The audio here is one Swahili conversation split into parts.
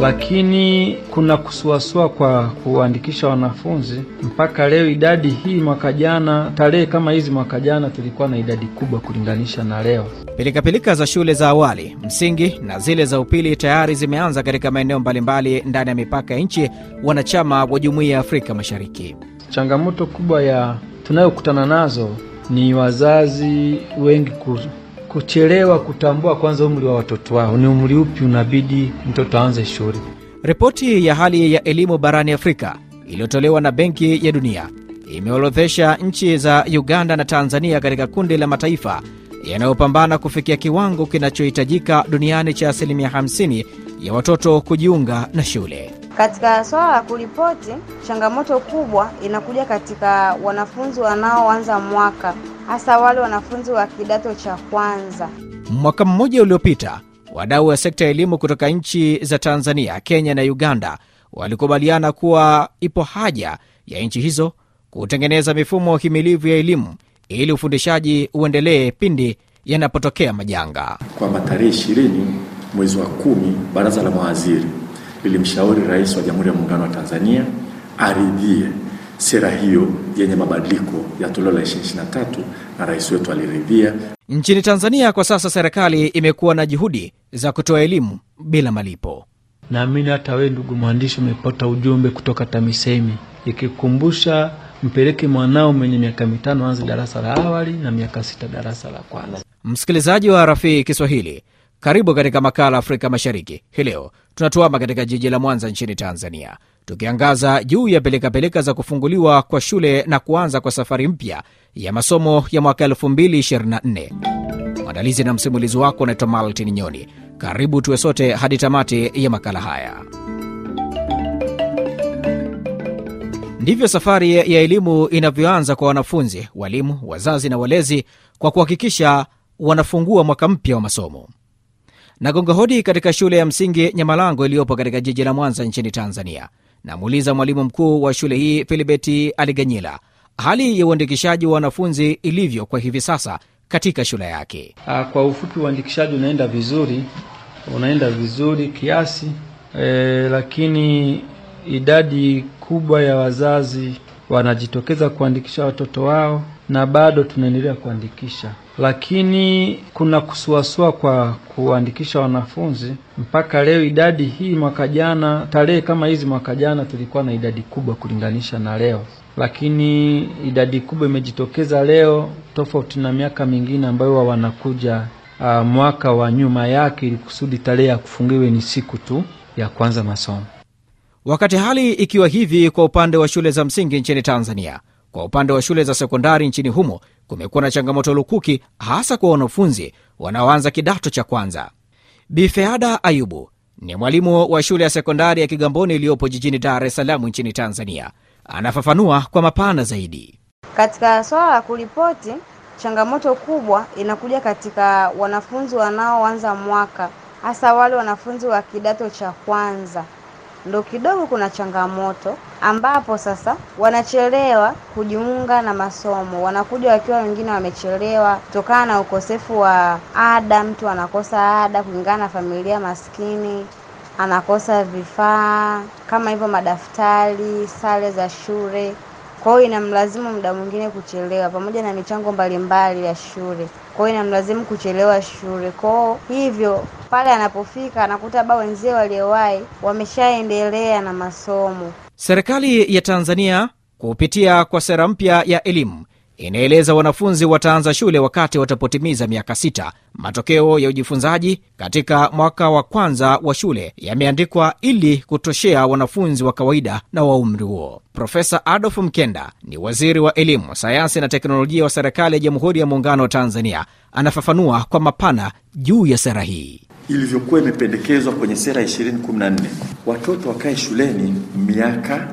lakini kuna kusuasua kwa kuandikisha wanafunzi. Mpaka leo idadi hii, mwaka jana tarehe kama hizi mwaka jana tulikuwa na idadi kubwa kulinganisha na leo. Pilikapilika za shule za awali, msingi na zile za upili tayari zimeanza katika maeneo mbalimbali ndani ya mipaka ya nchi wanachama wa Jumuiya ya Afrika Mashariki. Changamoto kubwa ya tunayokutana nazo ni wazazi wengi ku, kuchelewa kutambua kwanza umri wa watoto wao, ni umri upi unabidi mtoto aanze shule. Ripoti ya hali ya elimu barani Afrika iliyotolewa na Benki ya Dunia imeorodhesha nchi za Uganda na Tanzania katika kundi la mataifa yanayopambana kufikia kiwango kinachohitajika duniani cha asilimia 50 ya watoto kujiunga na shule. Katika swala la kuripoti, changamoto kubwa inakuja katika wanafunzi wanaoanza mwaka, hasa wale wanafunzi wa kidato cha kwanza. Mwaka mmoja uliopita, wadau wa sekta ya elimu kutoka nchi za Tanzania, Kenya na Uganda walikubaliana kuwa ipo haja ya nchi hizo kutengeneza mifumo himilivu ya elimu ili ufundishaji uendelee pindi yanapotokea majanga. Kwamba tarehe ishirini mwezi wa kumi baraza la mawaziri lilimshauri Rais wa Jamhuri ya Muungano wa Tanzania aridhie sera hiyo yenye mabadiliko ya toleo la 2023 na rais wetu aliridhia. Nchini Tanzania kwa sasa serikali imekuwa na juhudi za kutoa elimu bila malipo. Naamini hata wewe ndugu mwandishi umepata ujumbe kutoka TAMISEMI ikikumbusha mpeleke mwanao mwenye miaka mitano anze darasa la awali na miaka sita darasa la kwanza. Msikilizaji wa Rafii Kiswahili, karibu katika makala Afrika Mashariki. Hii leo tunatuama katika jiji la Mwanza nchini Tanzania, tukiangaza juu ya pilikapilika za kufunguliwa kwa shule na kuanza kwa safari mpya ya masomo ya mwaka 2024. Mwandalizi na msimulizi wako unaitwa Maltin Nyoni. Karibu tuwe sote hadi tamati ya makala haya. Ndivyo safari ya elimu inavyoanza kwa wanafunzi, walimu, wazazi na walezi, kwa kuhakikisha wanafungua mwaka mpya wa masomo. Nagonga hodi katika shule ya msingi Nyamalango iliyopo katika jiji la Mwanza nchini Tanzania. Namuuliza mwalimu mkuu wa shule hii Filibeti Aliganyila hali ya uandikishaji wa wanafunzi ilivyo kwa hivi sasa katika shule yake. Ah, Kwa ufupi uandikishaji unaenda vizuri, unaenda vizuri kiasi e, lakini idadi kubwa ya wazazi wanajitokeza kuandikisha watoto wao na bado tunaendelea kuandikisha, lakini kuna kusuasua kwa kuandikisha wanafunzi. Mpaka leo idadi hii, mwaka jana tarehe kama hizi mwaka jana tulikuwa na idadi kubwa kulinganisha na leo, lakini idadi kubwa imejitokeza leo tofauti na miaka mingine ambayo wa wanakuja uh, mwaka wa nyuma yake, ili kusudi tarehe ya kufungiwe ni siku tu ya kwanza masomo. Wakati hali ikiwa hivi kwa upande wa shule za msingi nchini Tanzania, kwa upande wa shule za sekondari nchini humo kumekuwa na changamoto lukuki, hasa kwa wanafunzi wanaoanza kidato cha kwanza. Bifeada Ayubu ni mwalimu wa shule ya sekondari ya Kigamboni iliyopo jijini Dar es Salaam nchini Tanzania. Anafafanua kwa mapana zaidi. Katika swala la kuripoti, changamoto kubwa inakuja katika wanafunzi wanaoanza mwaka, hasa wale wanafunzi wa kidato cha kwanza ndo kidogo kuna changamoto ambapo sasa wanachelewa kujiunga na masomo, wanakuja wakiwa wengine wamechelewa kutokana na ukosefu wa ada. Mtu anakosa ada kulingana na familia maskini, anakosa vifaa kama hivyo, madaftari, sare za shule. Kwa hiyo inamlazimu muda mwingine kuchelewa, pamoja na michango mbalimbali ya shule. Kwa hiyo inamlazimu kuchelewa shule. Kwa hivyo pale anapofika anakuta ba wenzie waliowahi wameshaendelea na masomo. Serikali ya Tanzania kupitia kwa sera mpya ya elimu inaeleza wanafunzi wataanza shule wakati watapotimiza miaka sita. Matokeo ya ujifunzaji katika mwaka wa kwanza wa shule yameandikwa ili kutoshea wanafunzi wa kawaida na wa umri huo. Profesa Adolf Mkenda ni waziri wa elimu, sayansi na teknolojia wa serikali ya Jamhuri ya Muungano wa Tanzania. Anafafanua kwa mapana juu ya sera hii ilivyokuwa imependekezwa kwenye sera 2014 watoto wakae shuleni miaka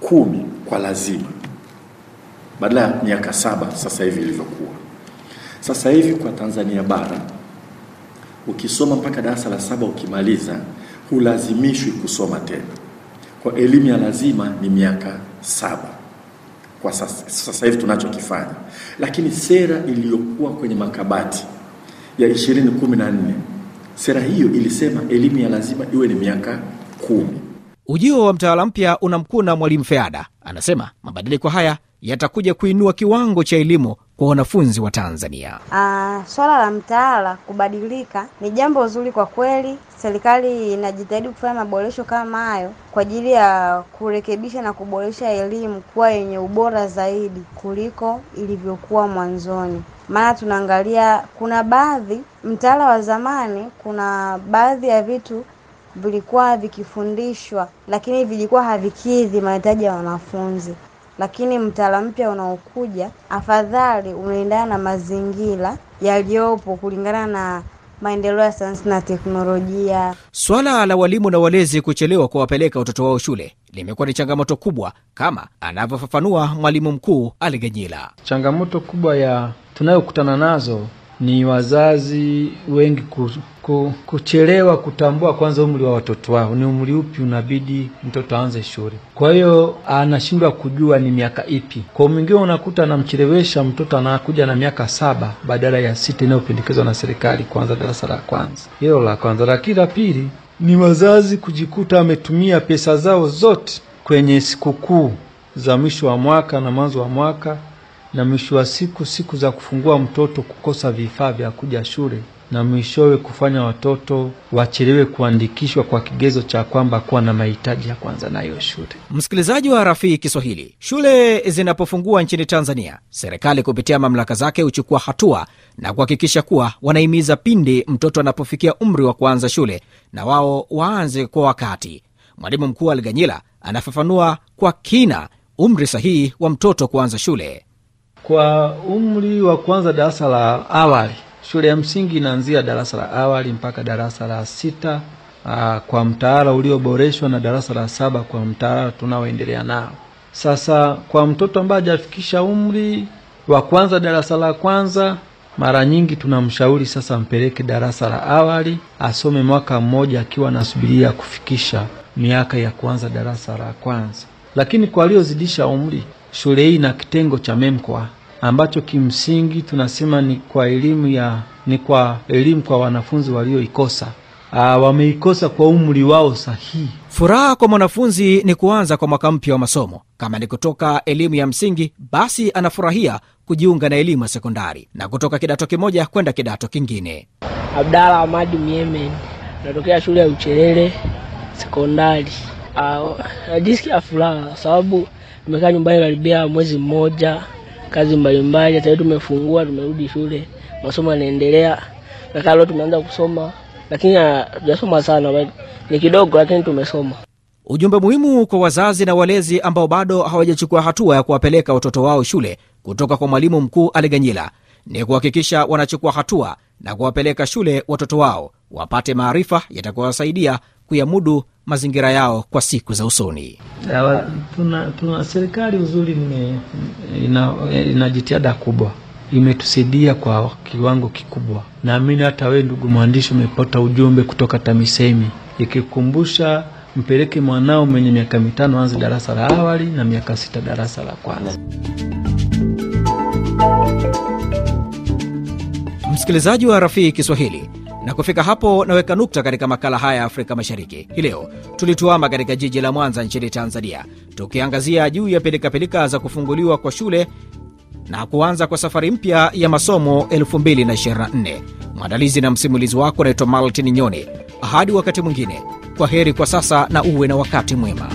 kumi kwa lazima badala ya miaka saba sasa hivi ilivyokuwa. Sasa hivi kwa Tanzania bara ukisoma mpaka darasa la saba ukimaliza, hulazimishwi kusoma tena. Kwa elimu ya lazima ni miaka saba kwa sasa, sasa hivi tunachokifanya, lakini sera iliyokuwa kwenye makabati ya 2014 sera hiyo ilisema elimu ya lazima iwe ni miaka kumi. Ujio wa mtaala mpya unamkuna Mwalimu Feada. Anasema mabadiliko haya yatakuja kuinua kiwango cha elimu kwa wanafunzi wa Tanzania. Uh, swala la mtaala kubadilika ni jambo zuri kwa kweli. Serikali inajitahidi kufanya maboresho kama hayo kwa ajili ya kurekebisha na kuboresha elimu kuwa yenye ubora zaidi kuliko ilivyokuwa mwanzoni. Maana tunaangalia kuna baadhi, mtaala wa zamani, kuna baadhi ya vitu vilikuwa vikifundishwa lakini vilikuwa havikidhi mahitaji ya wanafunzi lakini mtaala mpya unaokuja afadhali unaendana na mazingira yaliyopo kulingana na maendeleo ya sayansi na teknolojia. Swala la walimu na walezi kuchelewa kuwapeleka watoto wao shule limekuwa ni changamoto kubwa, kama anavyofafanua mwalimu mkuu Aliganyila. Changamoto kubwa ya tunayokutana nazo ni wazazi wengi ku, ku, kuchelewa kutambua kwanza umri wa watoto wao, ni umri upi unabidi mtoto aanze shule. Kwa hiyo anashindwa kujua ni miaka ipi. Kwa mwingine unakuta anamchelewesha mtoto, anakuja na miaka saba badala ya sita inayopendekezwa na serikali kuanza darasa la kwanza. Hilo la kwanza. Lakini la pili ni wazazi kujikuta ametumia pesa zao zote kwenye sikukuu za mwisho wa mwaka na mwanzo wa mwaka na mwisho wa siku siku za kufungua mtoto kukosa vifaa vya kuja shule na mwishowe kufanya watoto wachelewe kuandikishwa kwa kigezo cha kwamba kuwa na mahitaji ya kwanza nayo shule. Msikilizaji wa Rafii Kiswahili, shule zinapofungua nchini Tanzania, serikali kupitia mamlaka zake huchukua hatua na kuhakikisha kuwa wanahimiza pindi mtoto anapofikia umri wa kuanza shule na wao waanze kwa wakati. Mwalimu mkuu Alganyila anafafanua kwa kina umri sahihi wa mtoto kuanza shule. Kwa umri wa kwanza darasa la awali, shule ya msingi inaanzia darasa la awali mpaka darasa la sita aa, kwa mtaala ulioboreshwa na darasa la saba kwa mtaala tunaoendelea nao sasa. Kwa mtoto ambaye hajafikisha umri wa kwanza darasa la kwanza, mara nyingi tunamshauri sasa mpeleke darasa la awali asome mwaka mmoja akiwa anasubiria kufikisha miaka ya kuanza darasa la kwanza. Lakini kwa waliozidisha umri shule hii na kitengo cha MEMKWA ambacho kimsingi tunasema ni kwa elimu ya ni kwa elimu kwa wanafunzi walioikosa, wameikosa kwa umri wao sahihi. Furaha kwa mwanafunzi ni kuanza kwa mwaka mpya wa masomo. Kama ni kutoka elimu ya msingi, basi anafurahia kujiunga na elimu ya sekondari na kutoka kidato kimoja kwenda kidato kingine. Abdala Amadi Miemen, natokea shule ya Uchelele sekondari. Najisikia furaha sababu tumekaa nyumbani karibia mwezi mmoja, kazi mbalimbali. Hata tumefungua, tumerudi shule, masomo yanaendelea. Nakaa leo tumeanza kusoma, lakini hatujasoma sana, ni kidogo, lakini tumesoma. Ujumbe muhimu kwa wazazi na walezi ambao bado hawajachukua hatua ya kuwapeleka watoto wao shule kutoka kwa mwalimu mkuu Aliganyila ni kuhakikisha wanachukua hatua na kuwapeleka shule watoto wao wapate maarifa yatakayowasaidia kuyamudu mazingira yao kwa siku za usoni. Tuna, tuna serikali uzuri ina, ina jitihada kubwa imetusaidia kwa kiwango kikubwa. Naamini hata wewe ndugu mwandishi umepata ujumbe kutoka TAMISEMI ikikumbusha mpeleke mwanao mwenye miaka mitano anze darasa la awali na miaka sita darasa la kwanza. Msikilizaji wa Rafii Kiswahili, na kufika hapo naweka nukta katika makala haya ya Afrika Mashariki. Hii leo tulituama katika jiji la Mwanza nchini Tanzania, tukiangazia juu ya pilikapilika za kufunguliwa kwa shule na kuanza kwa safari mpya ya masomo 2024. Mwandalizi na msimulizi wako naitwa Maltin Nyoni. Hadi wakati mwingine, kwa heri kwa sasa na uwe na wakati mwema.